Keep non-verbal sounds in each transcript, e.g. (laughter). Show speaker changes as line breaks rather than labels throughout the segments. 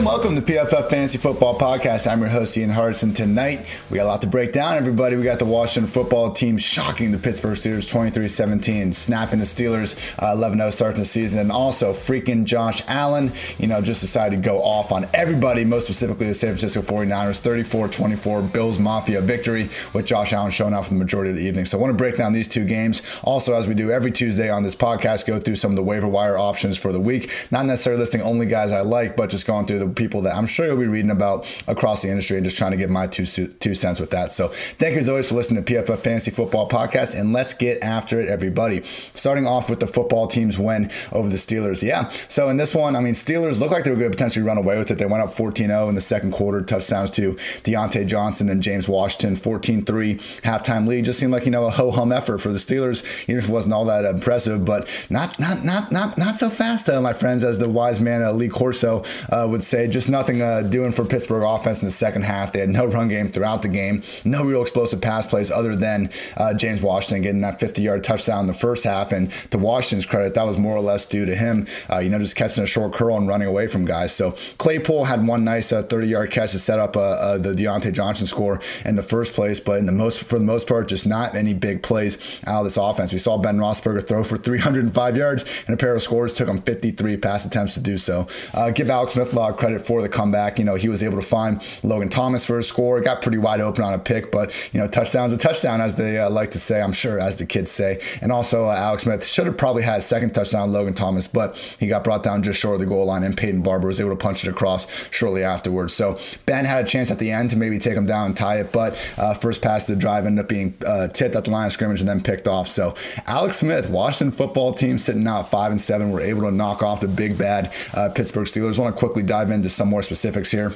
And welcome to PFF Fantasy Football Podcast. I'm your host, Ian Hartitz. Tonight, we got a lot to break down, everybody. We got the Washington football team shocking the Pittsburgh Steelers 23 17, snapping the Steelers 11 uh, 0 starting the season, and also freaking Josh Allen, you know, just decided to go off on everybody, most specifically the San Francisco 49ers 34 24 Bills Mafia victory with Josh Allen showing out for the majority of the evening. So I want to break down these two games. Also, as we do every Tuesday on this podcast, go through some of the waiver wire options for the week. Not necessarily listing only guys I like, but just going through the people that I'm sure you'll be reading about across the industry and just trying to get my two, two cents with that. So thank you as always for listening to PFF Fantasy Football Podcast, and let's get after it, everybody. Starting off with the football team's win over the Steelers. Yeah, so in this one, I mean, Steelers look like they were going to potentially run away with it. They went up 14-0 in the second quarter, touchdowns to Diontae Johnson and James Washington, 14-3 halftime lead. Just seemed like you know a ho hum effort for the Steelers, even if it wasn't all that impressive, but not not not not not so fast, though, my friends, as the wise man uh, Lee Corso uh, would say. Just nothing uh, doing for Pittsburgh offense in the second half. They had no run game throughout the game, no real explosive pass plays other than uh, James Washington getting that 50 yard touchdown in the first half. And to Washington's credit, that was more or less due to him, uh, you know, just catching a short curl and running away from guys. So Claypool had one nice 30 uh, yard catch to set up uh, uh, the Diontae Johnson score in the first place, but in the most for the most part, just not any big plays out of this offense. We saw Ben Roethlisberger throw for 305 yards and a pair of scores. Took him 53 pass attempts to do so. give Alex Smith a lot credit for the comeback. You know, he was able to find Logan Thomas for a score. It got pretty wide open on a pick, but you know, touchdown's a touchdown, as they uh, like to say. I'm sure, as the kids say. And also, uh, Alex Smith should have probably had a second touchdown, Logan Thomas, but he got brought down just short of the goal line, and Peyton Barber was able to punch it across shortly afterwards. So Ben had a chance at the end to maybe take him down and tie it, but uh, first pass to the drive ended up being uh, tipped at the line of scrimmage and then picked off. So Alex Smith, Washington football team sitting out five and seven, were able to knock off the big bad uh, Pittsburgh Steelers. Want to quickly dive into some more specifics here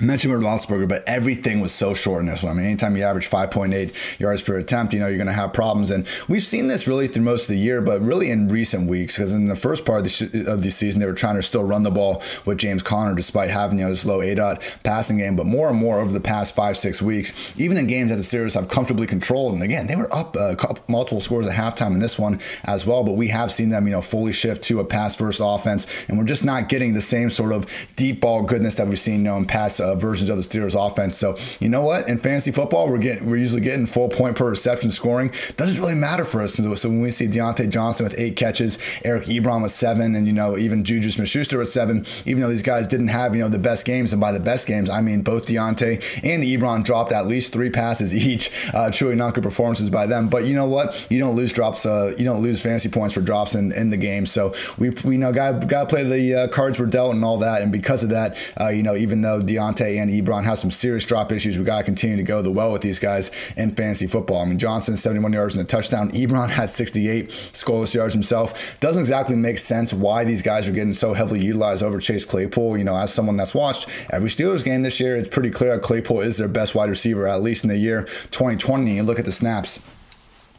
mentioned with Roethlisberger, but everything was so short in this one. I mean, anytime you average 5.8 yards per attempt, you know, you're going to have problems. And we've seen this really through most of the year, but really in recent weeks, because in the first part of the, sh- of the season, they were trying to still run the ball with James Conner despite having, you know, this low ADOT passing game. But more and more over the past five, six weeks, even in games that the Steelers have comfortably controlled. And again, they were up uh, multiple scores at halftime in this one as well. But we have seen them, you know, fully shift to a pass first offense. And we're just not getting the same sort of deep ball goodness that we've seen, you know, in past uh, versions of the Steelers offense. So you know what? In fantasy football, we're getting we're usually getting full point per reception scoring. Doesn't really matter for us. So when we see Diontae Johnson with eight catches, Eric Ebron with seven, and you know even Juju Smith-Schuster with seven, even though these guys didn't have you know the best games, and by the best games I mean both Diontae and Ebron dropped at least three passes each. Uh, truly not good performances by them. But you know what? You don't lose drops. Uh, you don't lose fantasy points for drops in, in the game. So we we know got got to play the uh, cards were dealt and all that. And because of that, uh, you know even though And Ebron have some serious drop issues. We got to continue to go the well with these guys in fantasy football. I mean, Johnson, 71 yards and a touchdown. Ebron had 68 scoreless yards himself. Doesn't exactly make sense why these guys are getting so heavily utilized over Chase Claypool. You know, as someone that's watched every Steelers game this year, it's pretty clear that Claypool is their best wide receiver, at least in the year 2020. You look at the snaps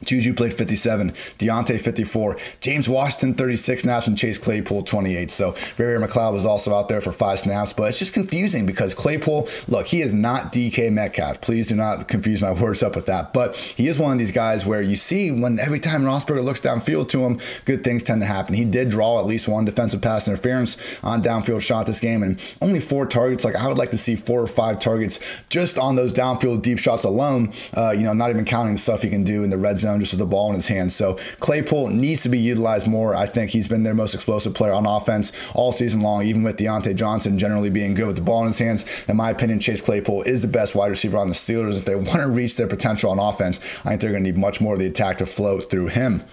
Juju played 57, Diontae 54, James Washington 36 snaps, and Chase Claypool 28. So Ray McCloud was also out there for five snaps, but it's just confusing because Claypool, look, he is not DK Metcalf. Please do not confuse my (laughs) words up with that. But he is one of these guys where you see when every time Roethlisberger looks downfield to him, good things tend to happen. He did draw at least one defensive pass interference on downfield shot this game, and only four targets. Like I would like to see four or five targets just on those downfield deep shots alone. Uh, you know, not even counting the stuff he can do in the red zone zone just with the ball in his hands. So Claypool needs to be utilized more. I think he's been their most explosive player on offense all season long, even with Diontae Johnson generally being good with the ball in his hands. In my opinion, Chase Claypool is the best wide receiver on the Steelers. If they (laughs) want to reach their potential on offense, I think they're going to need much more of the attack to flow through him.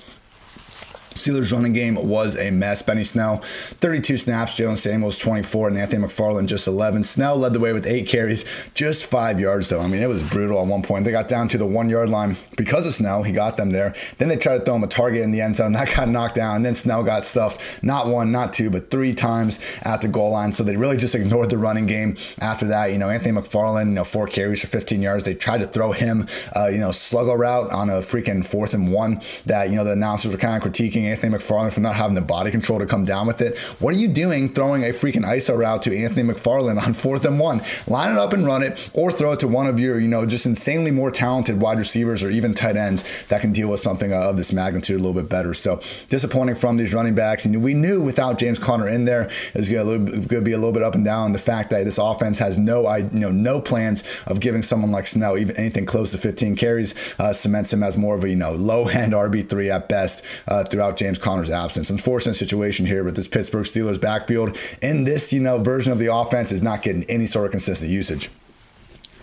Steelers running game was a mess. Benny Snell, 32 snaps. Jaylen Samuels, 24. And Anthony McFarland, just 11. Snell led the way with eight carries, just five yards, though. I mean, it was brutal at one point. They got down to the one yard line because of Snell. He got them there. Then they tried to throw him a target in the end zone. (laughs) That got knocked down. And then Snell got stuffed, not one, not two, but three times at the goal line. So they really just ignored the running game after that. You know, Anthony McFarland, you know, four carries for 15 yards. They tried to throw him, uh, you know, sluggo route on a freaking fourth and one that, you know, the announcers were kind of critiquing Anthony McFarland for not having the body control to come down with it. What are you doing throwing a freaking ISO route to Anthony McFarland on fourth and one? Line it up and run it, or throw it to one of your, you know, just insanely more talented wide receivers or even tight ends that can deal with something of this magnitude a little bit better. So disappointing from these running backs. And we knew without James Conner in there, it was going to be a little bit up and down. The fact that this offense has no, you know, no plans of giving someone like Snell even anything close to 15 carries uh, cements him as more of a, you know, low end RB3 at best uh, throughout James Conner Conner's absence. Unfortunate situation here with this Pittsburgh Steelers backfield. And this, you know, version of the offense is not getting any sort of consistent usage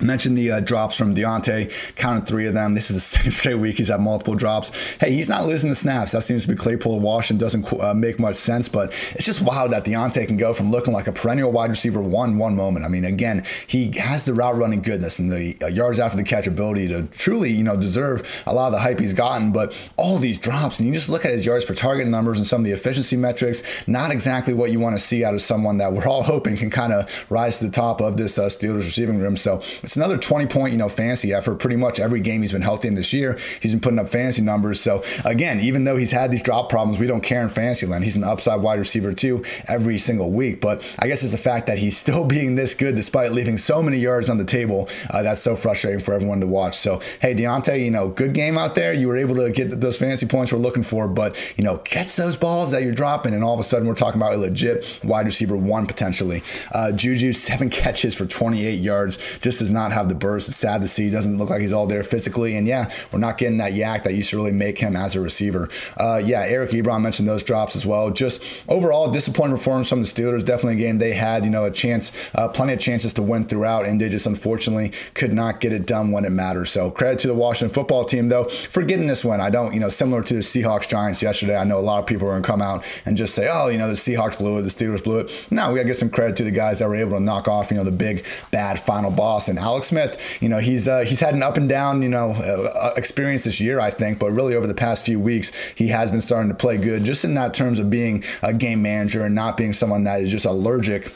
mentioned the uh, drops from Diontae, counted three of them. This is the (laughs) second straight week he's had multiple drops. Hey, he's not losing the snaps. That seems to be Claypool Washington. Doesn't uh, make much sense, but it's just wild that Diontae can go from looking like a perennial wide receiver one one moment. I mean, again, he has the route running goodness and the uh, yards after the catch ability to truly, you know, deserve a lot of the hype he's gotten. But all these drops, and you just look at his yards per target numbers and some of the efficiency metrics, not exactly what you want to see out of someone that we're all (laughs) hoping can kind of rise to the top of this uh, Steelers receiving room. So it's another 20 point, you know, fantasy effort. Pretty much every game he's been healthy in this year, he's been putting up fantasy numbers. So again, even though he's had these drop problems, we don't care in fantasy land. He's an upside wide receiver too every single week. But I guess it's the fact that he's (laughs) still being this good despite leaving so many yards on the table. Uh, that's so frustrating for everyone to watch. So hey, Diontae, you know, good game out there. You were able to get those fantasy points we're looking for, but you know, catch those balls that you're dropping, and all of a sudden we're talking about a legit wide receiver one potentially. Uh, Juju seven (laughs) catches for 28 yards, just does not have the burst. It's sad to see. He doesn't look like he's all there physically. And yeah, we're not getting that yak that used to really make him as a receiver. Uh, yeah, Eric Ebron mentioned those drops as well. Just overall, disappointing performance from the Steelers. Definitely a game they had, you know, a chance, uh, plenty of chances to win throughout, and they just unfortunately could not get it done when it matters. So credit to the Washington football team, though, for getting this win. I don't, you know, similar to the Seahawks Giants yesterday, I know a lot of people are going to come out and just say, oh, you know, the Seahawks blew it, the Steelers blew it. No, we got to give some credit to the guys that were able to knock off, you know, the big, bad final boss. And Alex Smith. You know, he's uh, he's had an up and down, you know, uh, experience this year, I think, but really over the past few weeks, he has been starting to play good, just in that terms of being a game manager and not being someone that is just allergic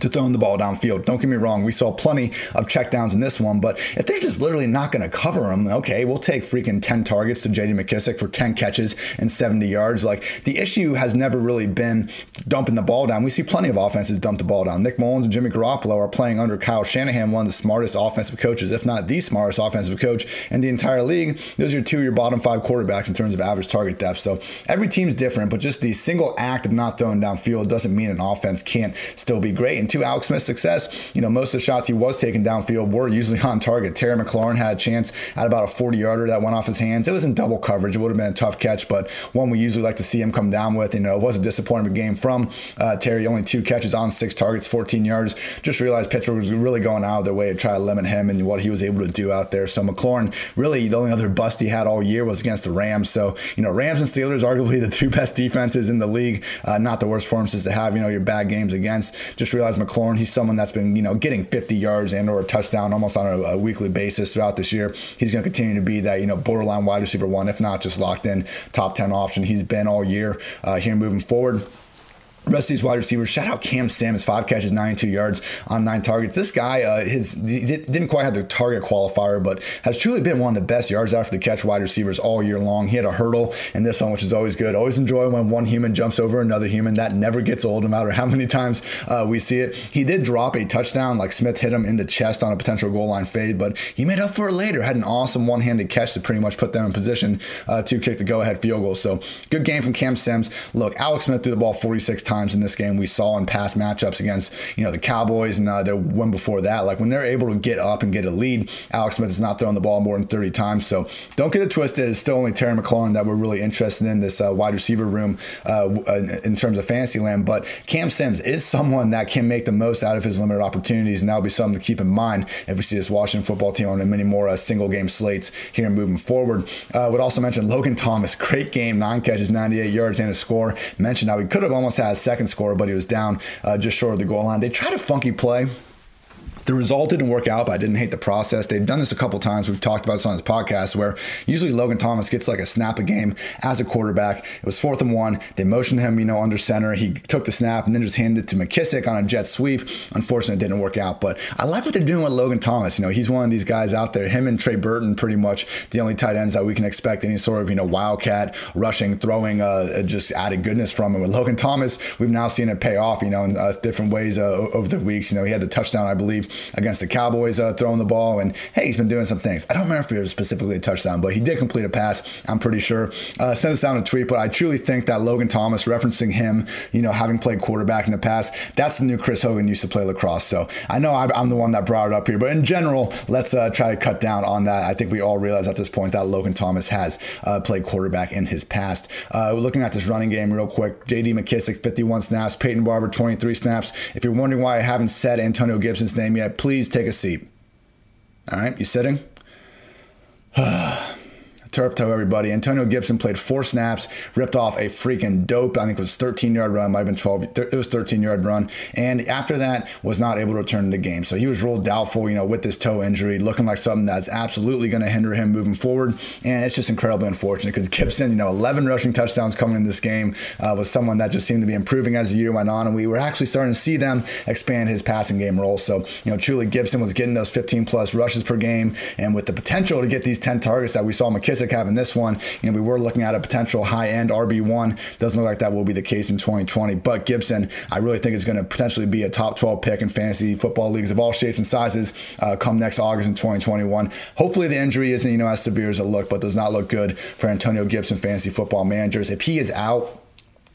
to throwing the ball downfield. Don't get me wrong, we saw plenty of checkdowns in this one, but if they're just literally not going to cover them, okay, we'll take freaking 10 targets to JD McKissic for 10 catches and 70 yards. Like the issue has never really been dumping the ball down. We see plenty of offenses dump the ball down. Nick Mullens and Jimmy Garoppolo are playing under Kyle Shanahan, one of the smartest offensive coaches, if not the smartest offensive coach in the entire league. Those are two of your bottom five quarterbacks in terms of average target depth. So every team's different, but just the single act of not throwing downfield doesn't mean an offense can't still be great. And to Alex Smith's success, you know, most of the shots he was taking downfield were usually on target. Terry McLaurin had a chance at about a 40 yarder that went off his hands. It was in double coverage. It would have been a tough catch, but one we usually like to see him come down with. You know, it was a disappointing game from uh, Terry. Only two catches on six targets, 14 yards. Just realized Pittsburgh was really going out of their way to try to limit him and what he was able to do out there. So McLaurin, really, the only other bust he had all year was against the Rams. So, you know, Rams and Steelers, arguably the (laughs) two best defenses in the league. Uh, not the worst performances to have, you know, your bad games against. Just realized McLaurin He's someone that's been, you know, getting 50 yards and or a touchdown almost on a, a weekly basis throughout this year. He's going to continue to be that, you know, borderline wide receiver one, if not just locked in top 10 option. He's been all year uh, here moving forward. Rest of these wide receivers, shout out Cam Sims, five catches, 92 yards on nine targets. This guy, uh, his didn't quite have the target qualifier, but has truly been one of the best yards after the catch wide receivers all year long. He had a hurdle in this one, which is always good. Always enjoy when one human jumps over another human. That never gets old, no matter how many times uh, we see it. He did drop a touchdown, like Smith hit him in the chest on a potential goal line fade, but he made up for it later. Had an awesome one handed catch to pretty much put them in position uh, to kick the go ahead field goal. So good game from Cam Sims. Look, Alex Smith threw the ball 46 times in this game. We saw in past matchups against you know the Cowboys and uh, the one before that. Like when they're able to get up and get a lead, Alex Smith is not throwing the ball more than 30 times. So don't get it twisted. It's still only Terry McLaurin that we're really interested in this uh, wide receiver room uh, in terms of fantasy land. But Cam Sims is someone that can make the most out of his limited opportunities, and that'll be something to keep in mind if we see this Washington football team on many more uh, single game slates here moving forward. Uh, would also mention Logan Thomas, great game, nine catches, 98 yards, and a score. Mentioned how he could have almost had second score, but he was down uh, just short of the goal line. They tried a funky play the result didn't work out, but I didn't hate the process. They've done this a couple times. We've talked about this on this podcast where usually Logan Thomas gets like a snap a game as a quarterback. It was fourth and one. They motioned him, you know, under center. He took the snap and then just handed it to McKissic on a jet sweep. Unfortunately, it didn't work out. But I like what they're doing with Logan Thomas. You know, he's one of these guys out there. Him and Trey Burton, pretty much the only tight ends that we can expect any sort of, you know, wildcat rushing, throwing, uh, just added goodness from him. With Logan Thomas, we've now seen it pay off, you know, in uh, different ways uh, over the weeks. You know, he had the touchdown, I believe, against the Cowboys uh, throwing the ball. And hey, he's been doing some things. I don't remember if it was specifically a touchdown, but he did complete a pass, I'm pretty sure. Uh, sent us down a tweet, but I truly think that Logan Thomas, referencing him, you know, having played quarterback in the past, that's the new Chris Hogan used to play lacrosse. So I know I'm the one that brought it up here, but in general, let's uh, try to cut down on that. I think we all realize at this point that Logan Thomas has uh, played quarterback in his past. Uh, looking at this running game real quick, JD McKissic, 51 snaps, Peyton Barber, 23 snaps. If you're wondering why I haven't said Antonio Gibson's name yet, please take a seat. All right, you sitting? (sighs) turf toe everybody. Antonio Gibson played four snaps, ripped off a freaking dope. I think it was 13 yard run, might have been 12. It was 13 yard run, and after that was not able to return the game. So he was ruled doubtful, you know, with this toe injury, looking like something that's absolutely going to hinder him moving forward. And it's just incredibly unfortunate because Gibson, you know, 11 rushing touchdowns coming in this game uh, was someone that just seemed to be improving as the year went on, and we were actually starting to see them expand his passing game role. So you know, truly Gibson was getting those 15 plus rushes per game, and with the potential to get these 10 targets that we saw McKissic Isaac having this one, you know, we were looking at a potential high end RB1. Doesn't look like that will be the case in 2020. But Gibson, I really think is going to potentially be a top 12 pick in fantasy football leagues of all shapes and sizes uh, come next August in 2021. Hopefully the injury isn't, you know, as severe as it looked, but does not look good for Antonio Gibson fantasy football managers. If he is out,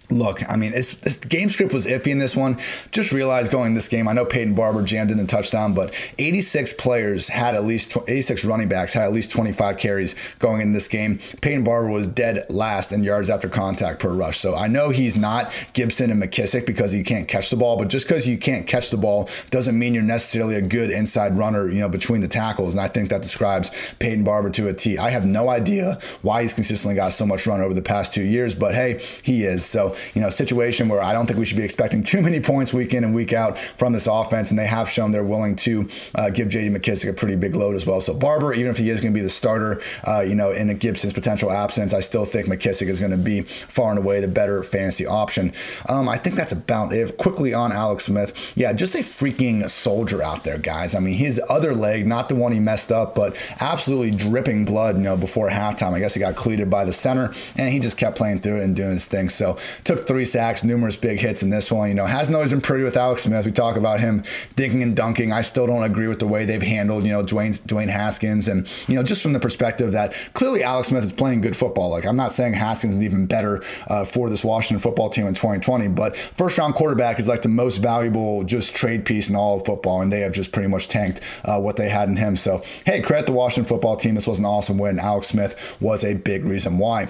Look, I mean, it's, this game script was iffy in this one. Just realized going this game, I know Peyton Barber jammed in the touchdown, but 86 players had at least 86 running backs had at least 25 carries going in this game. Peyton Barber was dead last in yards after contact per rush. So I know he's not Gibson and McKissic because he can't catch the ball, but just because you can't catch the ball doesn't mean you're necessarily a good inside runner, you know, between the tackles. And I think that describes Peyton Barber to a T. I have no idea why he's consistently got so much run over the past two years, but hey, he is. So you know, situation where I don't think we should be expecting too many points week in and week out from this offense. And they have shown they're willing to uh, give J.D. McKissic a pretty big load as well. So Barber, even if he is going to be the starter, uh, you know, in Gibson's potential absence, I still think McKissic is going to be far and away the better fantasy option. Um, I think that's about it. Quickly on Alex Smith, yeah, just a freaking soldier out there, guys. I mean, his other leg, not the one he messed up, but absolutely dripping blood, you know, before halftime. I guess he got cleated by the center, and he just kept playing through it and doing his thing. So took three sacks, numerous big hits in this one. You know, hasn't always been pretty with Alex Smith. We talk about him dinking and dunking. I still don't agree with the way they've handled, you know, Dwayne, Dwayne Haskins. And, you know, just from the perspective that clearly Alex Smith is playing good football. Like, I'm not saying Haskins is even better uh, for this Washington football team in 2020, but first round quarterback is like the most valuable just trade piece in all of football. And they have just pretty much tanked uh, what they had in him. So, hey, credit the Washington football team. This was an awesome win. Alex Smith was a big reason why.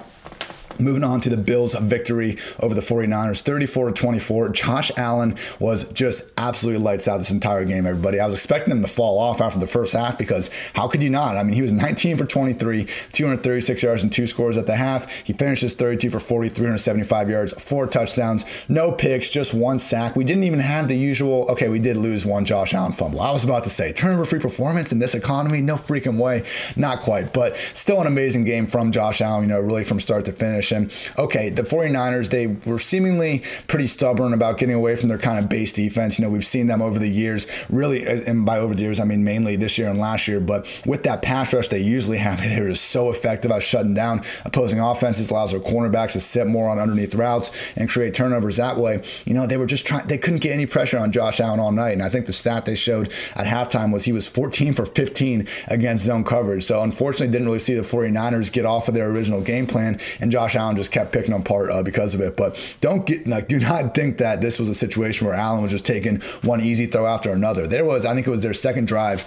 Moving on to the Bills' victory over the 49ers, 34 24. Josh Allen was just absolutely lights out this entire game, everybody. I was expecting him to fall off after the first half because how could you not? I mean, he was 19 for 23, 236 yards and two scores at the half. He finishes 32 for 40, 375 yards, four touchdowns, no picks, just one sack. We didn't even have the usual, okay, we did lose one Josh Allen fumble. I was about to say, turnover free performance in this economy? No freaking way. Not quite, but still an amazing game from Josh Allen, you know, really from start to finish. Situation. Okay, the 49ers, they were seemingly pretty stubborn about getting away from their kind of base defense. You know, we've seen them over the years, really, uh, and by over the years, I mean mainly this year and last year, but with that pass rush they usually have, (laughs) they're so effective at shutting down opposing offenses, allows their cornerbacks to sit more on underneath routes and create turnovers that way. You know, they were just trying, they couldn't get any pressure on Josh Allen all night. And I think the stat they showed at halftime was he was 14 for 15 against zone coverage. So unfortunately, didn't really see the 49ers get off of their original game plan, and Josh Just kept picking them apart uh, because of it. But don't get like, do not think that this was a situation where Allen was just taking one easy throw after another. There was, I think it was their second drive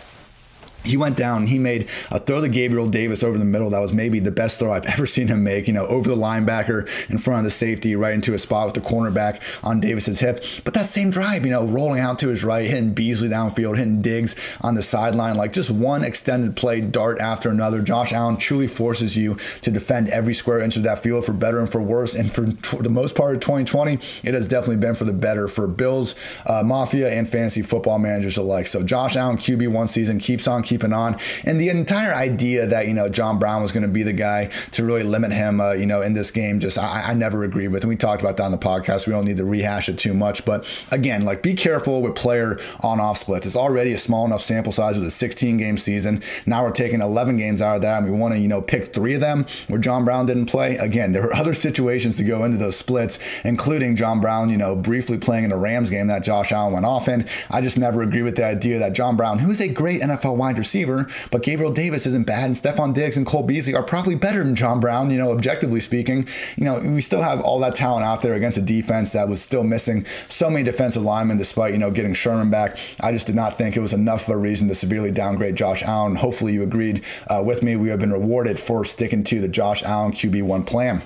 he went down he made a throw to Gabriel Davis over the middle. That was maybe the best throw I've (laughs) ever seen him make. You know, over the linebacker in front of the safety, right into a spot with the cornerback on Davis's hip. But that same drive, you know, rolling out to his right, hitting Beasley downfield, hitting Diggs on the sideline, like just one extended play dart after another. Josh Allen truly forces you to defend every square inch of that field for better and for worse. And for the most part of 2020, it has definitely been for the better for Bills, uh, Mafia, and fantasy football managers alike. So Josh Allen, QB one season, keeps on keeping on. And the entire idea that, you know, John Brown was going to be the guy to really limit him, uh, you know, in this game, just I, I never agreed with. And we talked about that on the podcast. We don't need to rehash it too much. But again, like be careful with player on off splits. It's already a small enough sample size with a 16 game season. Now we're taking 11 games out of that and we want to, you know, pick three of them where John Brown didn't play. Again, there were (laughs) other situations to go into those splits, including John Brown, you know, briefly playing in a Rams game that Josh Allen went off in. I just never agree with the idea that John Brown, who is a great NFL wide receiver, but Gabriel Davis isn't bad, and Stefon Diggs and Cole Beasley are probably better than John Brown, you know, objectively speaking. You know, we still have all that talent out there against a defense that was still missing so many defensive linemen despite, you know, getting Sherman back. I just did not think it was enough of a reason to severely downgrade Josh Allen. Hopefully you agreed uh, with me. We have been rewarded for sticking to the Josh Allen QB1 plan.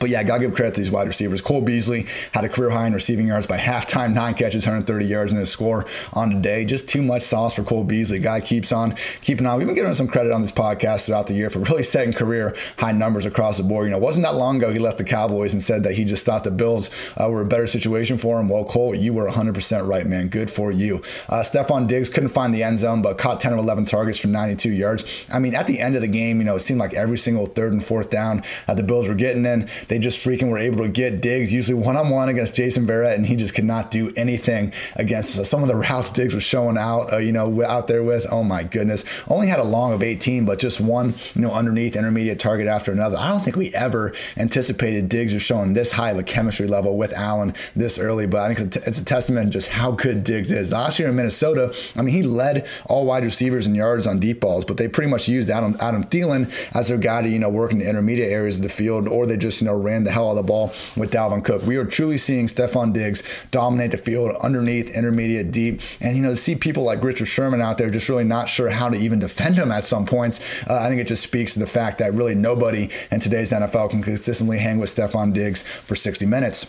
But yeah, gotta give credit to these wide receivers. Cole Beasley had a career high in receiving yards by halftime, nine catches, 130 yards in his score on the day. Just too much sauce for Cole Beasley. Guy keeps on keeping on. We've been giving him some credit on this podcast throughout the year for really (laughs) setting career high numbers across the board. You know, wasn't that long ago he left the Cowboys and said that he just thought the Bills uh, were a better situation for him. Well, Cole, you were 100% right, man. Good for you. Uh, Stefon Diggs couldn't find the end zone, but caught 10 of 11 targets for 92 yards. I mean, at the end of the game, you know, it seemed like every single third and fourth down that the Bills were getting in, they just freaking were able to get Diggs usually one on one against Jason Verrett, and he just could not do anything against so some of the routes Diggs was showing out, uh, you know, out there with. Oh my goodness, only had a long of 18, but just one, you know, underneath intermediate target after another. I don't think we ever anticipated Diggs was showing this high of a chemistry level with Allen this early, but I think it's a testament just how good Diggs is. Last year in Minnesota, I mean, he led all wide receivers in yards on deep balls, but they pretty much used Adam Adam Thielen as their guy to you know work in the intermediate areas of the field, or they just you know ran the hell out of the ball with Dalvin Cook. We are truly seeing Stefon Diggs dominate the field underneath, intermediate, deep. And, you know, to see people like Richard Sherman out there just really not sure how to even defend him at some points, uh, I think it just speaks to the fact that really nobody in today's NFL can consistently hang with Stefon Diggs for 60 minutes.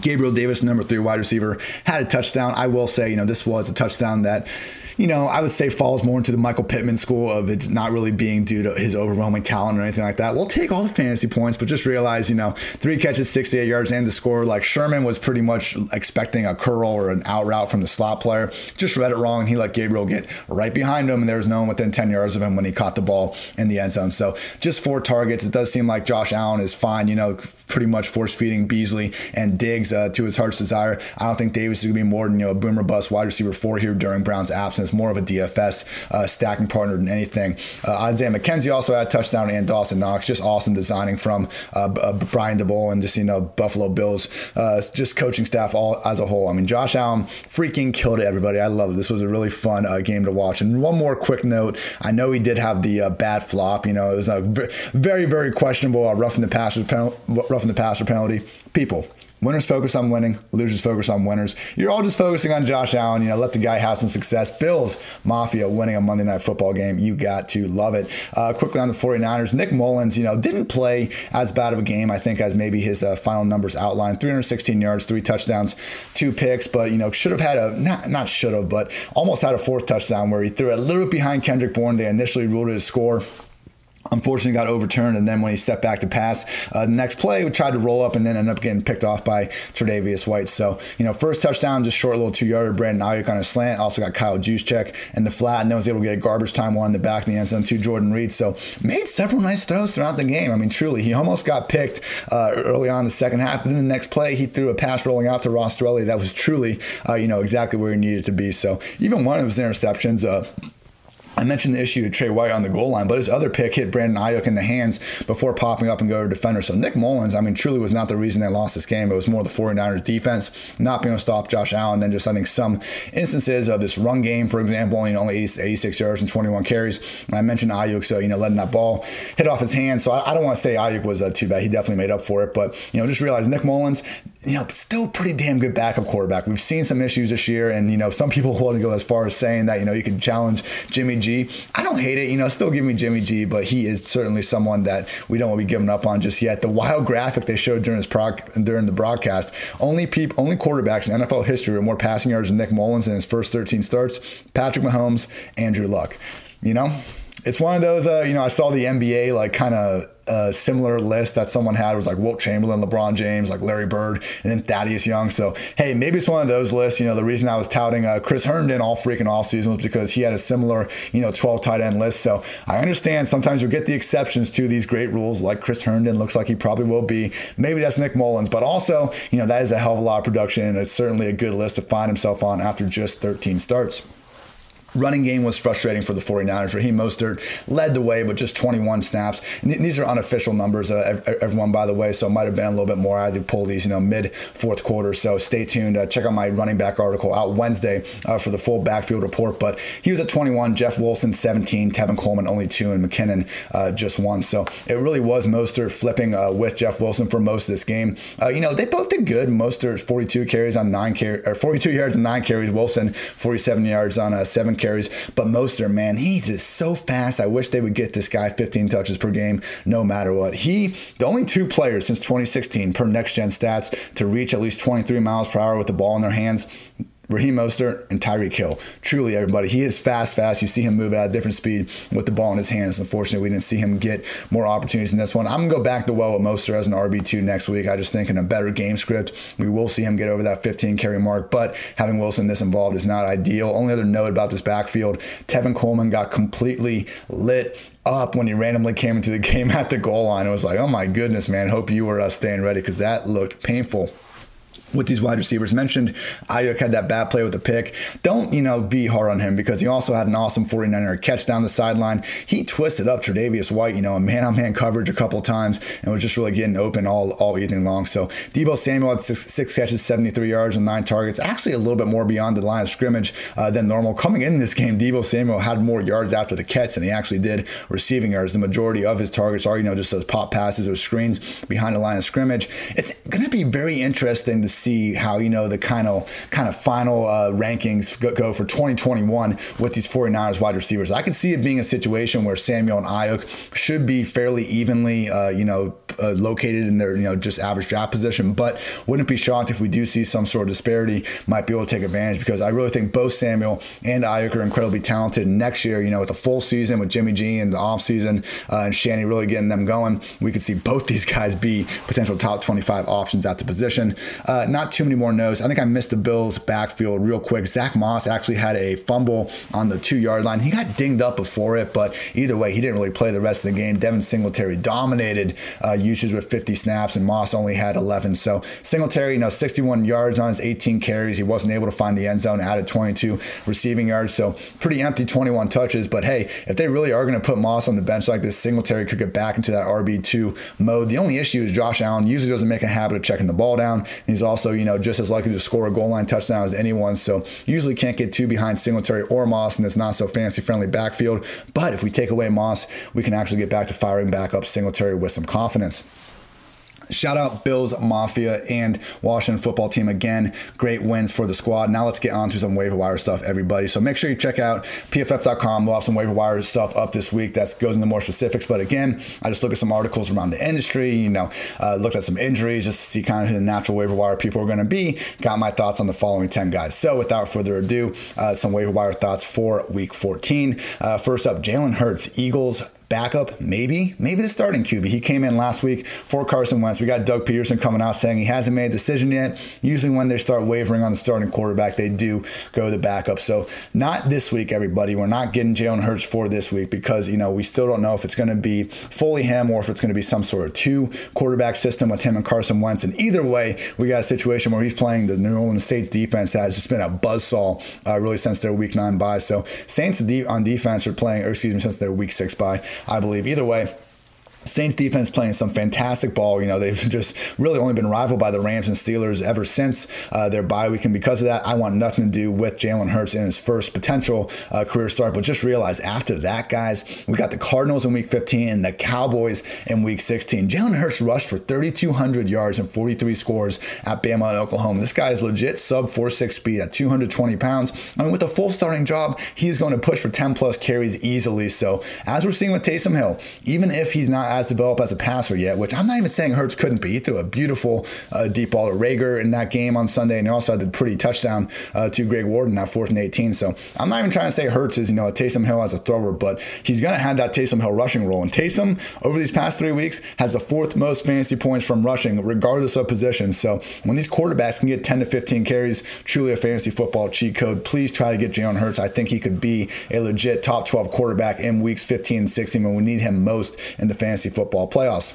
Gabriel Davis, number three wide receiver, had a touchdown. I will say, you know, this was a touchdown that you know, I would say falls more into the Michael Pittman school of it's not really being due to his overwhelming talent or anything like that. We'll take all the fantasy points, but just realize, you know, three catches, 68 yards, and the score. Like Sherman was pretty much expecting a curl or an out route from the slot player. Just read it wrong, and he let Gabriel get right behind him, and there was no one within 10 yards of him when he caught the ball in the end zone. So just four targets. It does seem like Josh Allen is fine, you know, pretty much force feeding Beasley and Diggs uh, to his heart's desire. I don't think Davis is going to be more than, you know, a boomer bust wide receiver four here during Brown's absence, more of a DFS uh, stacking partner than anything. Uh, Isaiah McKenzie also had a touchdown and Dawson Knox. Just awesome designing from uh, uh Brian Daboll and just, you know, Buffalo Bills, uh, just coaching staff all as a whole. I mean, Josh Allen freaking killed it, everybody. I love it. This was a really fun uh, game to watch. And one more quick note I know he did have the bad flop. You know, it was a very, very questionable roughing the passer penalty. People, Winners focus on winning, losers focus on winners. You're all just focusing on Josh Allen. You know, let the guy have some success. Bills, Mafia winning a Monday night football game. You got to love it. Uh, quickly on the 49ers, Nick Mullens, you know, didn't play as bad of a game, I think, as maybe his uh, final numbers outlined 316 yards, three touchdowns, two picks, but, you know, should have had a, not, not should have, but almost had a fourth touchdown where he threw it a little bit behind Kendrick Bourne. They initially ruled it a score unfortunately got overturned and then when he stepped back to pass uh, the next play tried to roll up and then ended up getting picked off by Tre'Davious White. So you know first touchdown just short little two yarder Brandon Aiyuk on a slant. Also got Kyle Juszczyk in the flat and then was able to get a garbage time one in the back of the end zone to Jordan Reed. So made several nice throws throughout the game. I mean truly he almost got picked uh, early on in the second half and then the next play he threw a pass rolling out to Ross that was truly uh, you know exactly where he needed to be. So even one of his interceptions uh, I mentioned the issue of Tre White on the goal line, but his other pick hit Brandon Aiyuk in the hands before popping up and go to defender. So Nick Mullens, I mean, truly was not the reason they lost this game. It was more the 49ers defense not being able to stop Josh Allen. Then just I think some instances of this run game, for example, you know, only 86 yards and 21 carries. And I mentioned Aiyuk, so, you know, letting that ball hit off his hands. So I, I don't want to say Aiyuk was uh, too bad. He definitely made up for it. But, you know, just realize Nick Mullens, you know, still pretty damn good backup quarterback. We've seen some issues this year, and you know, some people want to go as far as saying that you know you can challenge Jimmy G. I don't hate it, you know, still give me Jimmy G, but he is certainly someone that we don't want to be giving up on just yet. The wild graphic they showed during this prog- during the broadcast, only peop- only quarterbacks in NFL history with more passing yards than Nick Mullens in his first 13 starts: Patrick Mahomes, Andrew Luck. You know, it's one of those. Uh, you know, I saw the NBA like kind of a similar list that someone had was like Wilt Chamberlain, LeBron James, like Larry Bird, and then Thaddeus Young. So, hey, maybe it's one of those lists. You know, the reason I was touting uh, Chris Herndon all freaking off season was because he had a similar, you know, 12 tight end list. So I understand sometimes you'll get the exceptions to these great rules, like Chris Herndon looks like he probably will be. Maybe that's Nick Mullens, but also, you know, that is a hell of a lot of production, and it's certainly a good list to find himself on after just 13 starts. Running game was frustrating for the 49ers. Raheem Mostert led the way, but just 21 snaps. And these are unofficial numbers, uh, everyone, by the way, so it might have been a little bit more. I had to pull these, you know, mid fourth quarter. So stay tuned. Uh, check out my running back article out Wednesday uh, for the full backfield report. But he was at 21, Jeff Wilson 17, Tevin Coleman only two, and McKinnon uh, just one. So it really was Mostert flipping uh, with Jeff Wilson for most of this game. Uh, you know, they both did good. Mostert 42 carries on nine carries, or 42 yards and nine carries. Wilson 47 yards on seven carries. But Mostert, man, he's just so fast. I wish they would get this guy 15 touches per game, no matter what. He, the only two players since 2016 per next gen stats to reach at least 23 miles per hour with the ball in their hands. Raheem Mostert and Tyreek Hill. Truly, everybody, he is fast, fast. You see him move at a different speed with the ball in his hands. Unfortunately, we didn't see him get more opportunities in this one. I'm going to go back to well with Mostert as an RB2 next week. I just think in a better game script, we will see him get over that 15 carry mark, but having Wilson this involved is not ideal. Only other note about this backfield, Tevin Coleman got completely lit up when he randomly came into the (laughs) game at the goal line. It was like, oh my goodness, man. Hope you were uh, staying ready because that looked painful with these wide receivers. Mentioned Aiyuk had that bad play with the pick. Don't, you know, be hard on him because he also had an awesome 49er catch down the sideline. He twisted up Tre'Davious White, you know, a man-on-man coverage a couple times and was just really getting open all, all evening long. So Deebo Samuel had six, six catches, 73 yards and nine targets. Actually a little bit more beyond the line of scrimmage uh, than normal. Coming in this game, Deebo Samuel had more yards after the catch than he actually did receiving yards. The majority of his targets are, you know, just those pop passes or screens behind the line of scrimmage. It's going to be very interesting to see see how you know the kind of kind of final uh, rankings go, go, for 2021 with these 49ers wide receivers. I can see it being a situation where Samuel and Aiyuk should be fairly evenly, uh, you know, uh, located in their you know just average draft position. But wouldn't be shocked if we do see some sort of disparity. Might be able to take advantage because I really think both Samuel and Aiyuk are incredibly talented. Next year, you know, with a full season with Jimmy G and the off season uh, and Shanny really getting them going, we could see both (laughs) these guys be potential top 25 options at the position. Uh, not too many more notes. I think I missed the Bills backfield real quick. Zach Moss actually had a fumble on the two yard line. He got dinged up before it, but either way, he didn't really play the rest of the game. Devin Singletary dominated uh, usage with 50 snaps, and Moss only had 11. So Singletary, you know, 61 yards on his 18 carries. He wasn't able to find the end zone, added 22 receiving yards. So pretty empty 21 touches. But hey, if they really are going to put Moss on the bench like this, Singletary could get back into that RB2 mode. The only issue is Josh Allen usually doesn't make a habit of checking the ball down. He's also, you know, just as likely to score a goal line touchdown as anyone. So usually can't get too behind Singletary or Moss in this not so fancy friendly backfield. But if we take away Moss, we can actually get back to firing back up Singletary with some confidence. Shout out Bills Mafia and Washington football team again. Great wins for the squad. Now let's get on to some waiver wire stuff, everybody. So make sure you check out pff.com. We'll have some waiver wire stuff up this week that goes into more specifics. But again, I just look at some articles around the industry, you know, uh, looked at some injuries just to see kind of who the natural waiver wire people are going to be. Got my thoughts on the following 10 guys. So without further ado, uh, some waiver wire thoughts for week 14. Uh, first up, Jalen Hurts, Eagles backup, maybe, maybe the starting QB. He came in last week for Carson Wentz. We got Doug Pederson coming out saying he hasn't made a decision yet. Usually, when they start wavering on the starting quarterback, they do go the backup. So, not this week, everybody. We're not getting Jalen Hurts for this week because, you know, we still don't know if it's going to be fully him or if it's going to be some sort of two quarterback system with him and Carson Wentz. And either way, we got a situation where he's playing the New Orleans Saints defense that has just been a buzzsaw uh, really since their week nine bye. So, Saints on defense are playing, or excuse me, since their week six bye, I believe. Either way, Saints defense playing some fantastic ball. You know, they've (laughs) just really only been rivaled by the Rams and Steelers ever since uh, their bye week. And because of that, I want nothing to do with Jalen Hurts in his first potential uh, career start. But just realize after that, guys, we got the Cardinals in week 15 and the Cowboys in week 16. Jalen Hurts rushed for 3,200 yards and 43 scores at Bama and Oklahoma. This guy is legit sub 4.6 speed at 220 pounds. I mean, with a full starting job, he's going to push for 10 plus carries easily. So, as we're seeing with Taysom Hill, even if he's not as developed as a passer yet, which I'm not even saying Hurts couldn't be. He threw a beautiful uh, deep ball to Reagor in that game on Sunday, and he also had the pretty touchdown uh, to Greg Warden that fourth and 18. So I'm not even trying to say Hurts is, you know, a Taysom Hill as a thrower, but he's going to have that Taysom Hill rushing role. And Taysom, over these past three weeks, has the fourth most fantasy points from rushing, regardless of position. So when these quarterbacks can get 10 to 15 carries, truly a fantasy football cheat code. Please try to get Jalen Hurts. I think he could be a legit top 12 quarterback in weeks 15 and 16 when we need him most in the fantasy football playoffs.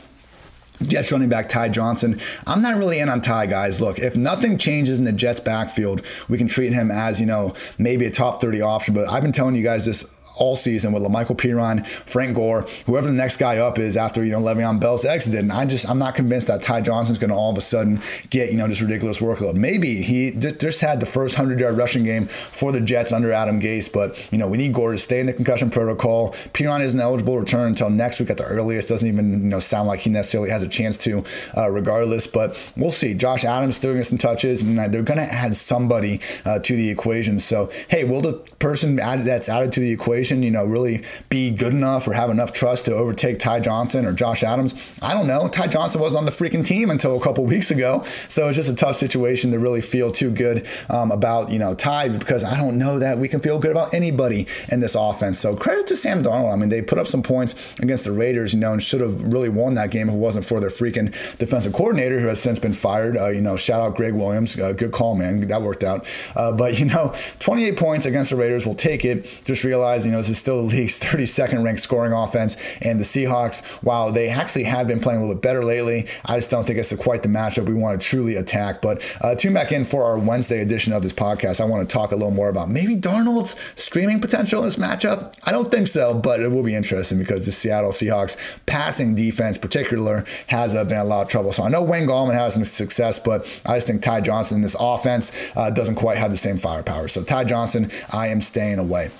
Jets running back Ty Johnson. I'm not really in on Ty, guys. Look, if nothing changes in the Jets backfield, we can treat him as, you know, maybe a top 30 option. But I've been telling you guys this all season with La'Mical Perine, Frank Gore, whoever the next guy up is after, you know, Le'Veon Bell's exited. And I just, I'm not convinced that Ty Johnson's going to all of a sudden get, you know, this ridiculous workload. Maybe he just had the first 100 yard rushing game for the Jets under Adam Gase, but, you know, we need Gore to stay in the concussion protocol. Perine isn't eligible to return until next week at the earliest. Doesn't even, you know, sound like he necessarily has a chance to, uh, regardless. But we'll see. Josh Adams still getting some touches, and they're going to add somebody uh, to the equation. So, hey, will the person added, that's added to the equation, you know, really be good enough or have enough trust to overtake Ty Johnson or Josh Adams? I don't know. Ty Johnson wasn't on the freaking team until a couple (laughs) weeks ago, so it's just a tough situation to really feel too good um, about you know Ty because I don't know that we can feel good about anybody in this offense. So credit to Sam Darnold. I mean, they put up some points against the Raiders, you know, and should have really won that game if it wasn't for their freaking defensive coordinator who has since been fired. Uh, you know, shout out Gregg Williams. Uh, good call, man. That worked out. Uh, but (laughs) you know, 28 points against the Raiders. We'll take it. Just realize, you know, this is still the league's (laughs) 32nd ranked scoring offense. And the Seahawks, while they actually have been playing a little bit better lately, I just don't think it's quite the matchup we want to truly attack. But uh, tune back in for our Wednesday edition of this podcast. I want to talk a little more about maybe Darnold's streaming potential in this matchup. I don't think so, but it will be interesting because the Seattle Seahawks passing defense, particular, has uh, been a lot of trouble. So I know Wayne Gallman has some success, but I just think Ty Johnson in this offense uh, doesn't quite have the same firepower. So Ty Johnson, I am staying away.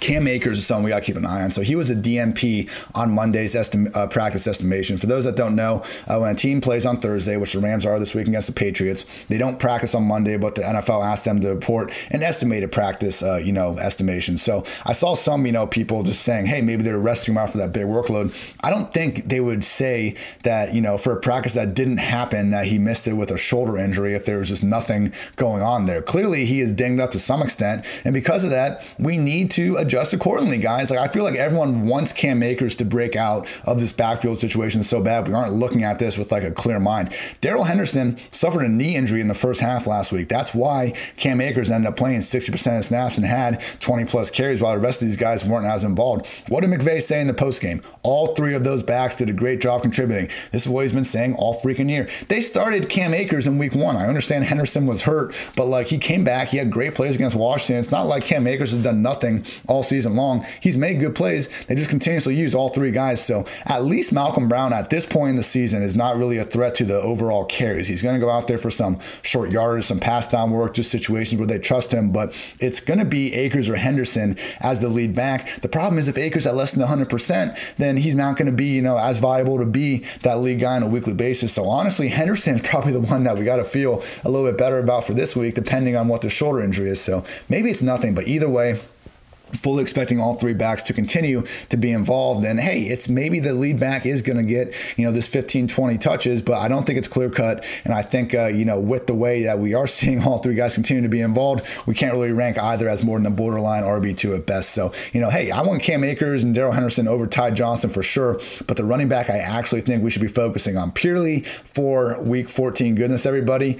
Cam Akers is someone we got to keep an eye on. So he was a DNP on Monday's estim- uh, practice estimation. For those that don't know, uh, when a team plays on Thursday, which the Rams are this week against the Patriots, they don't practice on Monday, but the NFL asks them to report an estimated practice, uh, you know, estimation. So I saw some, you know, people just saying, hey, maybe they're resting him out for that big workload. I don't think they would say that, you know, for a practice that didn't happen, that he missed it with a shoulder injury if there was just nothing going on there. Clearly, he is dinged up to some extent, and because of that, we need to adjust accordingly, guys. Like I feel like everyone wants Cam Akers to break out of this backfield situation so bad. We aren't looking at this with like a clear mind. Darrell Henderson suffered a knee injury in the first half last week. That's why Cam Akers ended up playing 60% of snaps and had 20 plus carries while the rest of these guys weren't as involved. What did McVay say in the postgame? All three of those backs did a great job contributing. This is what he's been saying all freaking year. They started Cam Akers in week one. I understand Henderson was hurt, but like he came back, he had great plays against Washington. It's not like Cam Akers has done nothing all season long. He's made good plays. They just continuously use all three guys. So at least Malcolm Brown at this point in the season is not really a threat to the overall carries. He's going to go out there for some short yardage, some pass down work, just situations where they trust him. But it's going to be Akers or Henderson as the lead back. The problem is if Akers at less than 100%, then he's not going to be, you know, as viable to be that lead guy on a weekly basis. So honestly, Henderson is (laughs) probably the one that we got to feel a little bit better about for this week, depending on what the shoulder injury is. So maybe it's nothing, but either way, fully expecting all three backs to continue to be involved. And hey, it's maybe the lead back is going to get, you know, this 15, 20 touches, but I don't think it's clear cut. And I think, uh, you know, with the way that we are (laughs) seeing all three guys continue to be involved, we can't really rank either as more than a borderline RB2 at best. So, you know, hey, I want Cam Akers and Darrell Henderson over Ty Johnson for sure. But the running back, I actually think we should be focusing on purely for week 14 goodness, everybody.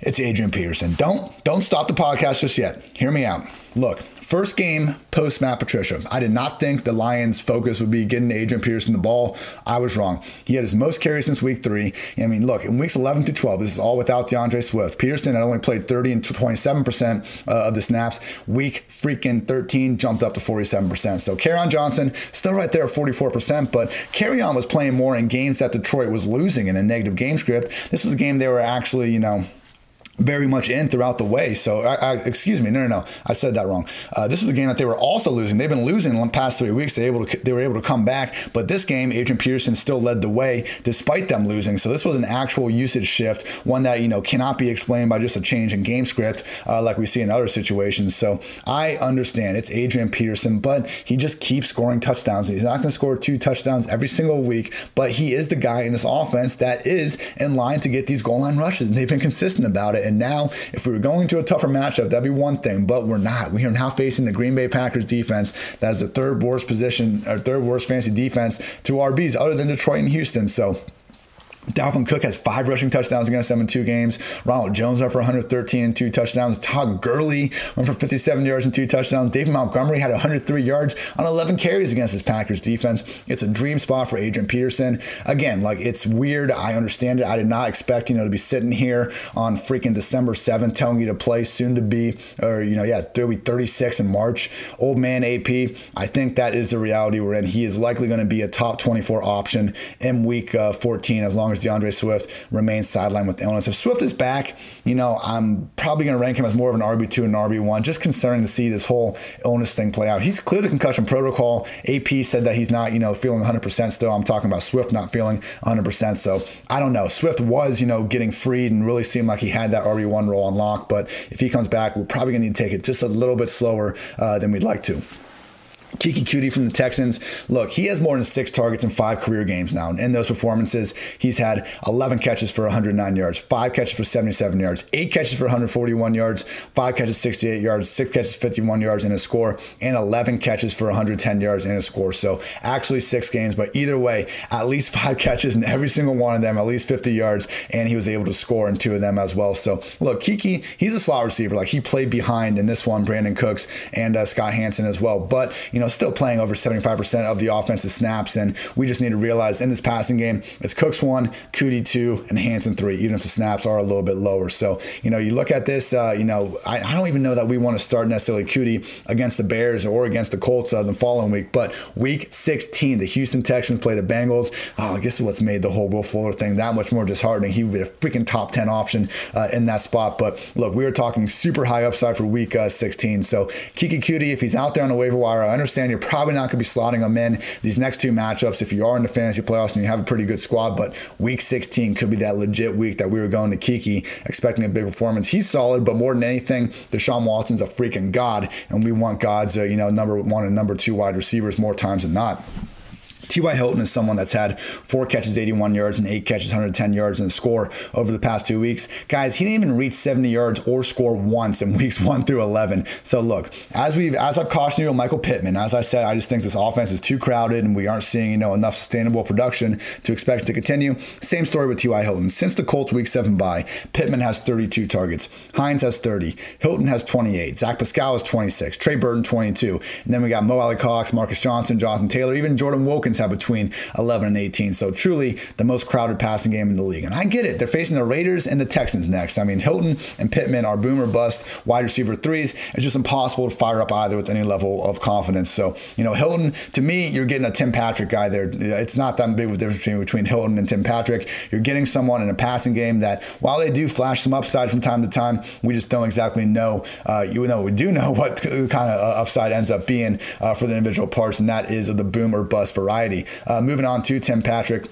It's Adrian Peterson. Don't don't stop the podcast just yet. Hear me out. Look, first game post Matt Patricia. I did not think the Lions' focus would be getting Adrian Peterson the ball. I was wrong. He had his most carries since week three. I mean, look, in weeks 11 to 12, this is all without D'Andre Swift. Peterson had only played 30 and 27% uh, of the snaps. Week freaking 13 jumped up to 47%. So Kerryon Johnson still right there at 44%, but Kerryon was playing more in games that Detroit was losing in a negative game script. This was a game they were actually, you know, very much in throughout the way. So, I, I, excuse me, no, no, no, I said that wrong. Uh, this is a game that they were also losing. They've been losing in the past three weeks. They able to, they were able to come back, but this game, Adrian Peterson still led the way despite them losing. So this was an actual usage shift, one that you know cannot be explained by just a change in game script uh, like we see in other situations. So I understand it's Adrian Peterson, but he just keeps scoring touchdowns. He's not going to score two touchdowns every single week, but he is the guy in this offense that is in line to get these goal line rushes, and they've been consistent about it. And now, if we were going to a tougher matchup, that'd be one thing, but we're not. We are now facing the Green Bay Packers defense that is the third worst position or third worst fantasy defense to RBs other than Detroit and Houston. So Dalvin Cook has five rushing touchdowns against them in two games. Ronald Jones went for 113 and two touchdowns. Todd Gurley went for 57 yards and two touchdowns. David Montgomery had 103 yards on 11 carries against this Packers defense. It's a dream spot for Adrian Peterson. Again, like it's weird. I understand it. I did not expect, you know, to be sitting here on freaking December 7th telling you to play soon to be, or, you know, yeah, there'll be 36 in March. Old man AP. I think that is the reality we're in. He is likely going to be a top 24 option in week uh, 14 as long as D'Andre Swift remains sidelined with illness. If Swift is back, you know, I'm probably going to rank him as more of an RB2 and RB1, just concerning to see this whole illness thing play out. He's cleared the concussion protocol. AP said that he's not, you know, feeling 100% still. I'm talking about Swift not feeling 100%. So I don't know. Swift was, you know, getting freed and really seemed like he had that RB1 role unlocked. But if he comes back, we're probably going to need to take it just a little bit slower uh, than we'd like to. Keke Coutee from the Texans. Look, he has more than six targets in five career games now. And in those performances, he's had 11 catches for 109 yards, five catches for 77 yards, eight catches for 141 yards, five catches 68 yards, six catches 51 yards in a score, and 11 catches for 110 yards in a score. So actually six games, but either way, at least five (laughs) catches in every single one of them, at least 50 yards, and he was able to score in two of them as well. So look, Keke, he's a slot receiver. Like he played behind in this one, Brandin Cooks and uh, Scott Hansen as well. But you know, still playing over 75% of the offensive snaps. And we just need to realize in this passing game, it's Cooks one, Coutee two, and Hansen three, even if the snaps are a little bit lower. So, you know, you look at this, uh, you know, I, I, don't even know that we want to start necessarily Coutee against the Bears or against the Colts uh, the following week. But week 16, the Houston Texans play the Bengals. Oh, I guess what's made the whole Will Fuller thing that much more disheartening. He would be a freaking top 10 option uh, in that spot. But look, we were talking super high upside for week uh, 16. So Keke Coutee, if he's out there on the waiver wire, I understand understand you're probably not going to be slotting them in these next two matchups if you are in the fantasy playoffs and you have a pretty good squad. But week 16 could be that legit week that we were going to Keke expecting a big performance. He's solid, but more than anything, Deshaun Watson's a freaking god, and we want God's uh, you know number one and number two wide receivers more times than not. T.Y. Hilton is someone that's had four catches, 81 yards, and eight catches, 110 yards, and a score over the past two weeks. Guys, he didn't even reach 70 yards or score once in (laughs) weeks one through 11. So look, as we've as I've cautioned you, Michael Pittman, as I said, I just think this offense is too crowded, and we aren't seeing you know enough sustainable production to expect to continue. Same story with T.Y. Hilton. Since the Colts week seven bye, Pittman has 32 targets, Hines has 30, Hilton has 28, Zach Pascal is 26, Trey Burton 22, and then we got Mo Alie-Cox, Marcus Johnson, Jonathan Taylor, even Jordan Wilkins have between 11 and 18. So truly the most crowded passing game in the league. And I get it. They're facing the Raiders and the Texans next. I mean, Hilton and Pittman are boomer bust wide receiver threes. It's just impossible to fire up either with any level of confidence. So, you know, Hilton, to me, you're getting a Tim Patrick guy there. It's not that big of a difference between, Hilton and Tim Patrick. You're getting someone in a passing game that, while they do flash some upside from time to time, we just don't exactly know. Uh, you know, we do know (laughs) what kind of uh, upside ends up being uh, for the individual parts, and that is of the boom or bust variety. Uh, moving on to Tim Patrick.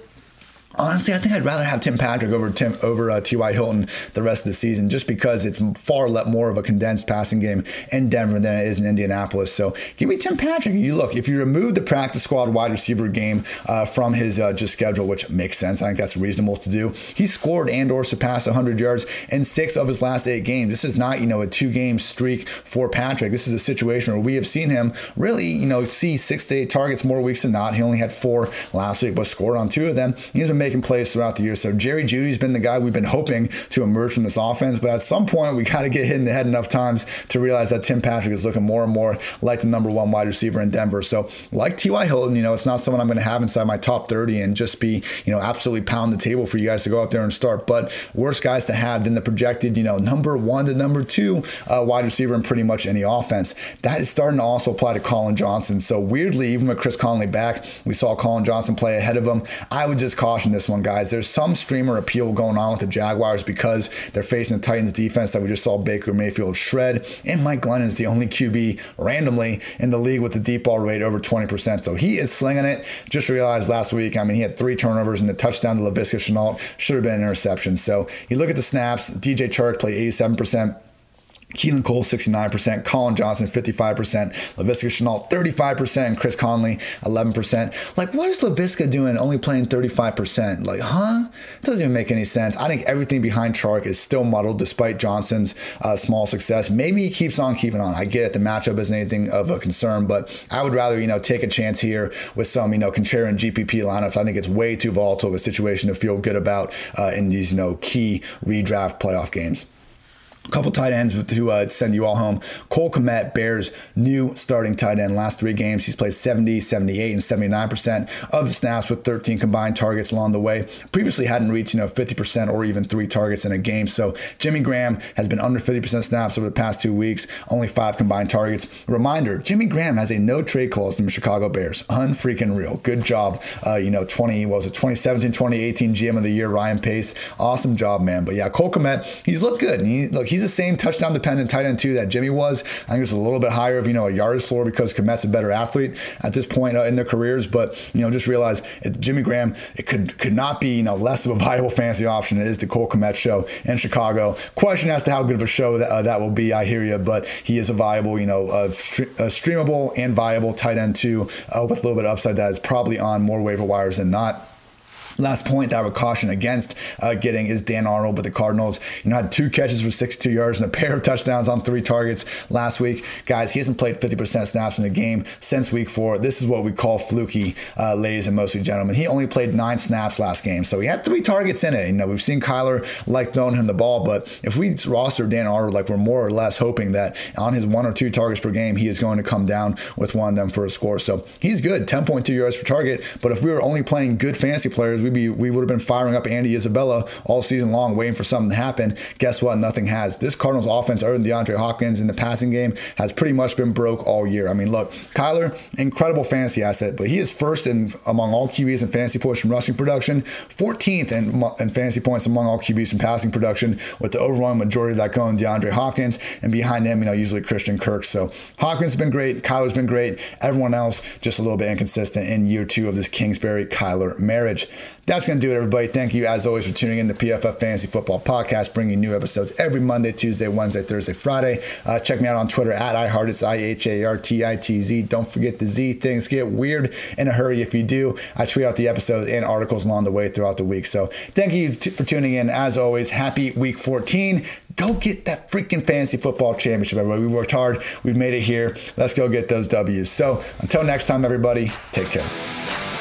Honestly, I think I'd rather have Tim Patrick over Tim over uh, T.Y. Hilton the rest of the season, just because it's far more of a condensed passing game in Denver than it is in Indianapolis. So give me Tim Patrick. You look if you remove the practice squad wide receiver game uh, from his uh, just schedule, which makes sense. I think that's reasonable to do. He scored and or surpassed 100 yards in six of his last eight games. This is not you know a two game streak for Patrick. This is a situation where we have seen him really you know see six to eight targets more weeks than not. He only had four last week, but scored on two of them. He's been making plays throughout the year. So Jerry Jeudy's been the guy we've been hoping to emerge from this offense. But at some point, we got to get hit in the head enough times to realize that Tim Patrick is looking more and more like the number one wide receiver in Denver. So like T.Y. Hilton, you know, it's not someone I'm going to have inside my top 30 and just be, you know, absolutely pound the table for you guys to go out there and start. But worse guys to have than the projected, you know, number one to number two uh, wide receiver in pretty much any offense. That is starting to also apply to Collin Johnson. So weirdly, even with Chris Conley back, we saw Collin Johnson play ahead of him. I would just caution this one, guys. There's some streamer appeal going on with the Jaguars because they're facing the Titans defense that we just saw Baker Mayfield shred. And Mike Glennon is the only QB randomly in the league with the deep ball rate over 20%. So he is slinging it. Just realized last week, I mean, he had three turnovers and the touchdown to Laviska Shenault should have been an interception. So you look at the snaps, DJ Chark played 87%. Keelan Cole, 69%, Collin Johnson, 55%, Laviska Shenault, 35%, and Chris Conley, 11%. Like, what is Laviska doing only playing 35%? Like, huh? It doesn't even make any sense. I think everything behind Chark is still muddled despite Johnson's uh, small success. Maybe he keeps on keeping on. I get it. The matchup isn't anything of a concern, but I would rather, you know, take a chance here with some, you know, Contrarian GPP lineups. I think it's way too volatile of a situation to feel good about uh, in these, you know, key redraft playoff games. Couple tight ends to uh, send you all home. Cole Kmet, Bears' new starting tight end. Last three games, he's played 70, 78, and 79% of the snaps with 13 combined targets along the way. Previously hadn't reached, you know, 50% or even three targets in a game. So Jimmy Graham has been under 50% snaps over the past two weeks, only five combined targets. Reminder, Jimmy Graham has a no trade clause in the Chicago Bears. Unfreaking real. Good job. Uh, you know, 20, what was it 2017, 2018 GM of the year, Ryan Pace. Awesome job, man. But yeah, Cole Kmet, he's looked good. He, look, he's the same touchdown dependent tight end too that Jimmy was. I think it's a little bit higher of you know a yardage floor because Kmet's a better athlete at this point uh, in their careers. But you know, just realize it, Jimmy Graham it could could not be you know less of a (laughs) viable fantasy option it is the Cole Kmet show in Chicago. Question as to how good of a show that, uh, that will be. I hear you, but he is a viable you know a, streamable and viable tight end too uh, with a little bit of upside that is probably on more waiver wires than not. Last point that I would caution against uh, getting is Dan Arnold, but the Cardinals, you know, had two catches for 62 yards and a pair of touchdowns on three targets last week. Guys, he hasn't played 50% snaps in the game since week four. This is what we call fluky, uh, ladies and mostly gentlemen. He only played nine snaps last game, so he had three targets in it. You know, we've seen Kyler like throwing him the ball, but if we roster Dan Arnold, like we're more or less hoping that on his one or two targets per game, he is going to come down with one of them for a score. So he's good, 10.2 yards per target. But if we were only playing good fantasy players, we'd be we would have been firing up Andy Isabella all season long, waiting for something to happen. Guess what? Nothing has. This Cardinals offense, other than DeAndre Hopkins in the passing game, has pretty much been broke all year. I mean, look, Kyler, incredible fantasy asset, but he is first in among all QBs in fantasy points from rushing production, 14th in, in fantasy points among all QBs from passing production, with the overwhelming majority of that going DeAndre Hopkins, and behind him, you know, usually Christian Kirk. So Hopkins has been great, Kyler's been great. Everyone else just a little bit inconsistent in year two of this Kingsbury Kyler marriage. That's going to do it, everybody. Thank you, as always, for tuning in to PFF Fantasy Football Podcast, bringing new episodes every Monday, Tuesday, Wednesday, Thursday, Friday. Uh, check me out on Twitter at iHeart. I H A R T I T Z. Don't forget the Z. Things get weird in a hurry if you do. I tweet out the episodes and articles along the way throughout the week. So thank you t- for tuning in. As always, happy week 14 go get that freaking fantasy football championship, everybody. We worked hard. We've made it here. Let's go get those W's. So until next time, everybody, take care.